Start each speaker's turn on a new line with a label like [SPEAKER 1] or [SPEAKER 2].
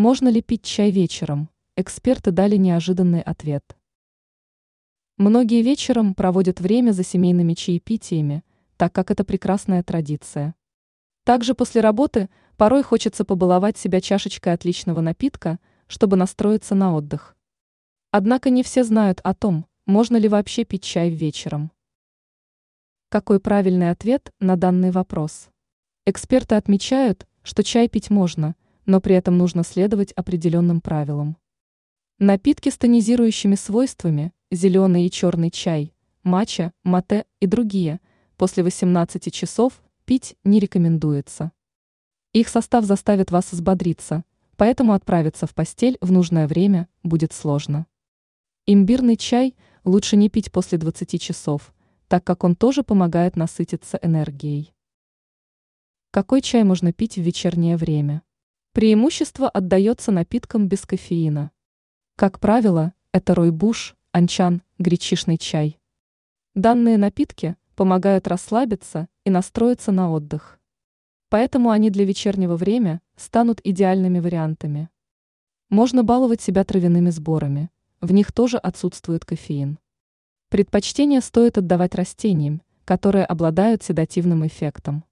[SPEAKER 1] Можно ли пить чай вечером? Эксперты дали неожиданный ответ. Многие вечером проводят время за семейными чаепитиями, так как это прекрасная традиция. Также после работы порой хочется побаловать себя чашечкой отличного напитка, чтобы настроиться на отдых. Однако не все знают о том, можно ли вообще пить чай вечером. Какой правильный ответ на данный вопрос? Эксперты отмечают, что чай пить можно, но при этом нужно следовать определенным правилам. Напитки с тонизирующими свойствами, зеленый и черный чай, матча, мате и другие, после 18 часов пить не рекомендуется. Их состав заставит вас взбодриться, поэтому отправиться в постель в нужное время будет сложно. Имбирный чай лучше не пить после 20 часов, так как он тоже помогает насытиться энергией. Какой чай можно пить в вечернее время? Преимущество отдается напиткам без кофеина. Как правило, это ройбуш, анчан, гречишный чай. Данные напитки помогают расслабиться и настроиться на отдых. Поэтому они для вечернего времени станут идеальными вариантами. Можно баловать себя травяными сборами, в них тоже отсутствует кофеин. Предпочтение стоит отдавать растениям, которые обладают седативным эффектом.